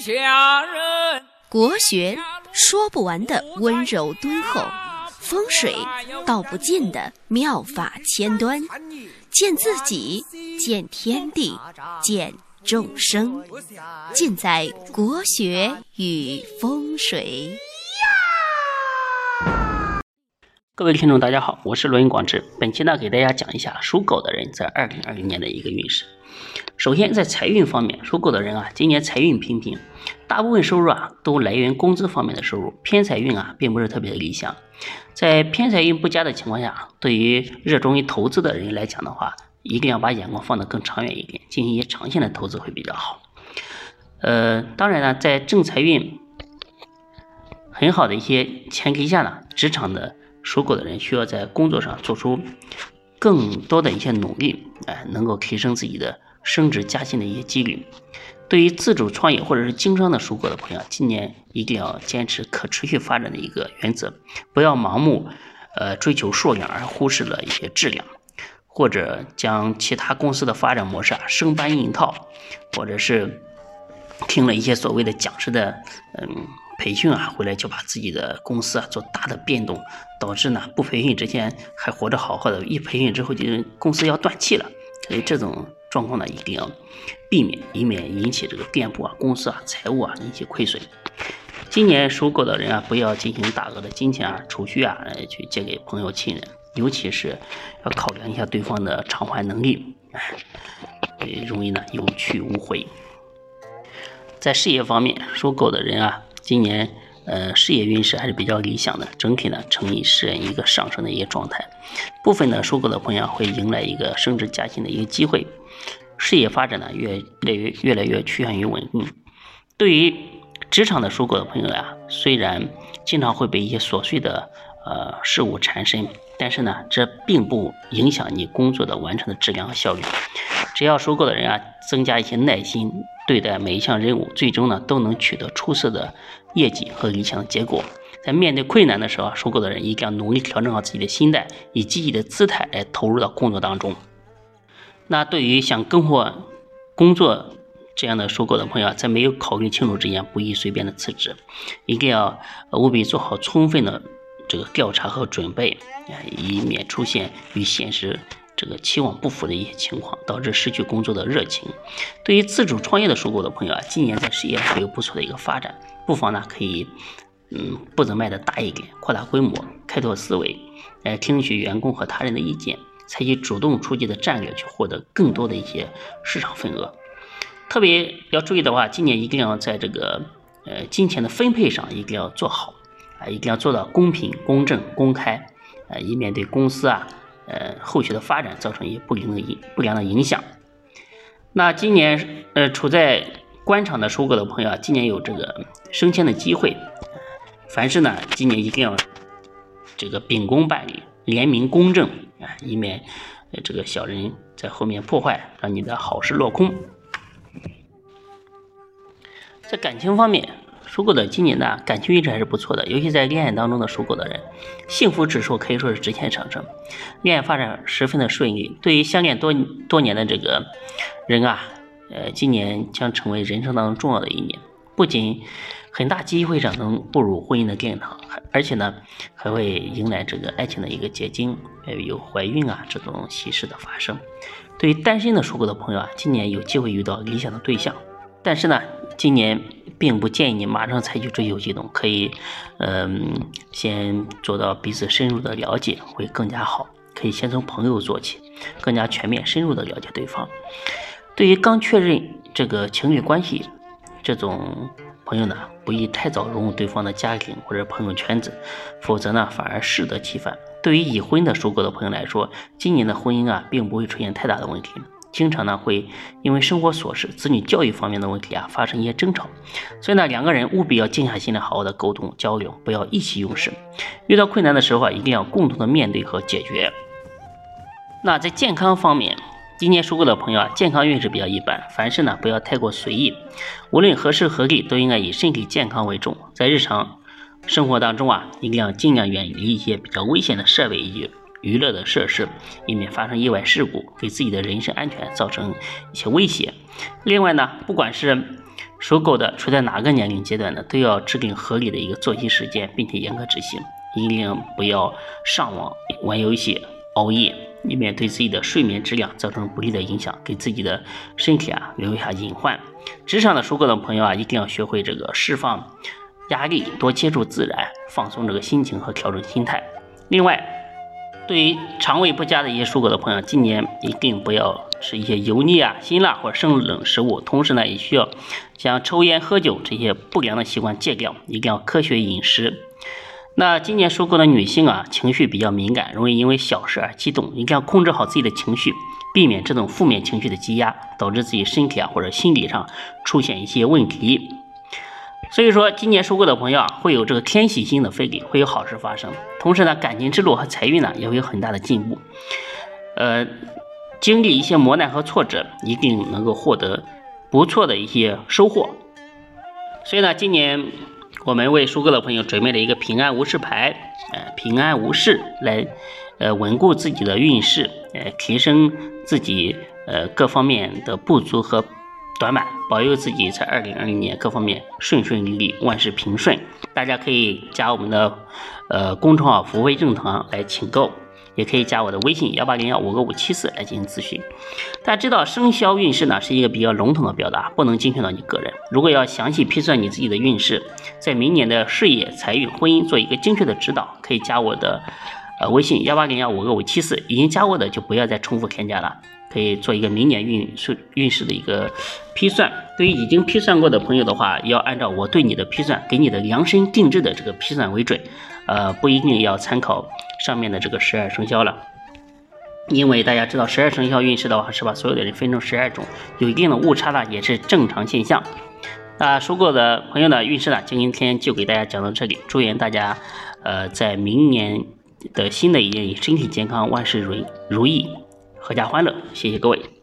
下人。国学说不完的温柔敦厚，风水道不尽的妙法千端，见自己，见天地，见众生，尽在国学与风水。各位听众，大家好，我是罗云广志。本期呢，给大家讲一下属狗的人在二零二零年的一个运势。首先，在财运方面，属狗的人啊，今年财运平平，大部分收入啊都来源工资方面的收入，偏财运啊并不是特别的理想。在偏财运不佳的情况下，对于热衷于投资的人来讲的话，一定要把眼光放得更长远一点，进行一些长线的投资会比较好。呃，当然呢，在正财运很好的一些前提下呢，职场的。属狗的人需要在工作上做出更多的一些努力，哎，能够提升自己的升职加薪的一些几率。对于自主创业或者是经商的属狗的朋友，今年一定要坚持可持续发展的一个原则，不要盲目呃追求数量而忽视了一些质量，或者将其他公司的发展模式啊生搬硬套，或者是听了一些所谓的讲师的嗯。培训啊，回来就把自己的公司啊做大的变动，导致呢不培训之前还活着好好的，一培训之后就公司要断气了。所以这种状况呢一定要避免，以免引起这个店铺啊、公司啊、财务啊引起亏损。今年属狗的人啊，不要进行大额的金钱啊储蓄啊去借给朋友亲人，尤其是要考量一下对方的偿还能力，哎，容易呢有去无回。在事业方面，属狗的人啊。今年，呃，事业运势还是比较理想的，整体呢呈现是一个上升的一个状态。部分的属狗的朋友会迎来一个升职加薪的一个机会，事业发展呢越来越越来越趋向于稳定。对于职场的属狗的朋友呀，虽然经常会被一些琐碎的呃事物缠身，但是呢，这并不影响你工作的完成的质量和效率。只要收购的人啊，增加一些耐心。对待每一项任务，最终呢都能取得出色的业绩和理想的结果。在面对困难的时候，收购的人一定要努力调整好自己的心态，以积极的姿态来投入到工作当中。那对于想更换工作这样的收购的朋友，在没有考虑清楚之前，不宜随便的辞职，一定要务必做好充分的这个调查和准备，以免出现与现实。这个期望不符的一些情况，导致失去工作的热情。对于自主创业的属狗的朋友啊，今年在事业上有不错的一个发展，不妨呢可以，嗯，步子迈的大一点，扩大规模，开拓思维，来听取员工和他人的意见，采取主动出击的战略，去获得更多的一些市场份额。特别要注意的话，今年一定要在这个呃金钱的分配上一定要做好啊，一定要做到公平、公正、公开啊，以免对公司啊。呃，后续的发展造成一些不良的影不良的影响。那今年呃处在官场的属狗的朋友啊，今年有这个升迁的机会。凡事呢，今年一定要这个秉公办理，廉明公正啊，以免这个小人在后面破坏，让你的好事落空。在感情方面。属狗的今年呢，感情运势还是不错的，尤其在恋爱当中的属狗的人，幸福指数可以说是直线上升，恋爱发展十分的顺利。对于相恋多多年的这个人啊，呃，今年将成为人生当中重要的一年，不仅很大机会上能步入婚姻的殿堂，而且呢，还会迎来这个爱情的一个结晶，还有怀孕啊这种喜事的发生。对于单身的属狗的朋友啊，今年有机会遇到理想的对象，但是呢，今年。并不建议你马上采取追求行动，可以，嗯，先做到彼此深入的了解会更加好。可以先从朋友做起，更加全面深入的了解对方。对于刚确认这个情侣关系这种朋友呢，不宜太早融入对方的家庭或者朋友圈子，否则呢反而适得其反。对于已婚的属狗的朋友来说，今年的婚姻啊，并不会出现太大的问题。经常呢会因为生活琐事、子女教育方面的问题啊发生一些争吵，所以呢两个人务必要静下心来好好的沟通交流，不要意气用事。遇到困难的时候啊一定要共同的面对和解决。那在健康方面，今年属狗的朋友啊健康运势比较一般，凡事呢不要太过随意，无论何时何地都应该以身体健康为重。在日常生活当中啊一定要尽量远离一些比较危险的设备以及。娱乐的设施，以免发生意外事故，给自己的人身安全造成一些威胁。另外呢，不管是属狗的处在哪个年龄阶段呢，都要制定合理的一个作息时间，并且严格执行，一定不要上网、玩游戏、熬夜，以免对自己的睡眠质量造成不利的影响，给自己的身体啊留下隐患。职场的属狗的朋友啊，一定要学会这个释放压力，多接触自然，放松这个心情和调整心态。另外，对于肠胃不佳的一些属狗的朋友，今年一定不要吃一些油腻啊、辛辣或者生冷食物。同时呢，也需要将抽烟、喝酒这些不良的习惯戒掉，一定要科学饮食。那今年属狗的女性啊，情绪比较敏感，容易因为小事而激动，一定要控制好自己的情绪，避免这种负面情绪的积压，导致自己身体啊或者心理上出现一些问题。所以说，今年属狗的朋友啊，会有这个天喜星的飞利，会有好事发生。同时呢，感情之路和财运呢，也会有很大的进步。呃，经历一些磨难和挫折，一定能够获得不错的一些收获。所以呢，今年我们为属狗的朋友准备了一个平安无事牌，呃，平安无事来，呃，稳固自己的运势，呃，提升自己呃各方面的不足和。短板，保佑自己在二零二零年各方面顺顺利利，万事平顺。大家可以加我们的呃公众号“福慧正堂”来请购，也可以加我的微信幺八零幺五个五七四来进行咨询。大家知道生肖运势呢是一个比较笼统的表达，不能精确到你个人。如果要详细批算你自己的运势，在明年的事业、财运、婚姻做一个精确的指导，可以加我的呃微信幺八零幺五二五七四。已经加过的就不要再重复添加了。可以做一个明年运势运势的一个批算。对于已经批算过的朋友的话，要按照我对你的批算，给你的量身定制的这个批算为准，呃，不一定要参考上面的这个十二生肖了。因为大家知道，十二生肖运势的话，是把所有的人分成十二种，有一定的误差呢，也是正常现象。那说过的朋友呢，运势呢，今天就给大家讲到这里。祝愿大家，呃，在明年的新的一年里，身体健康，万事如如意。阖家欢乐，谢谢各位。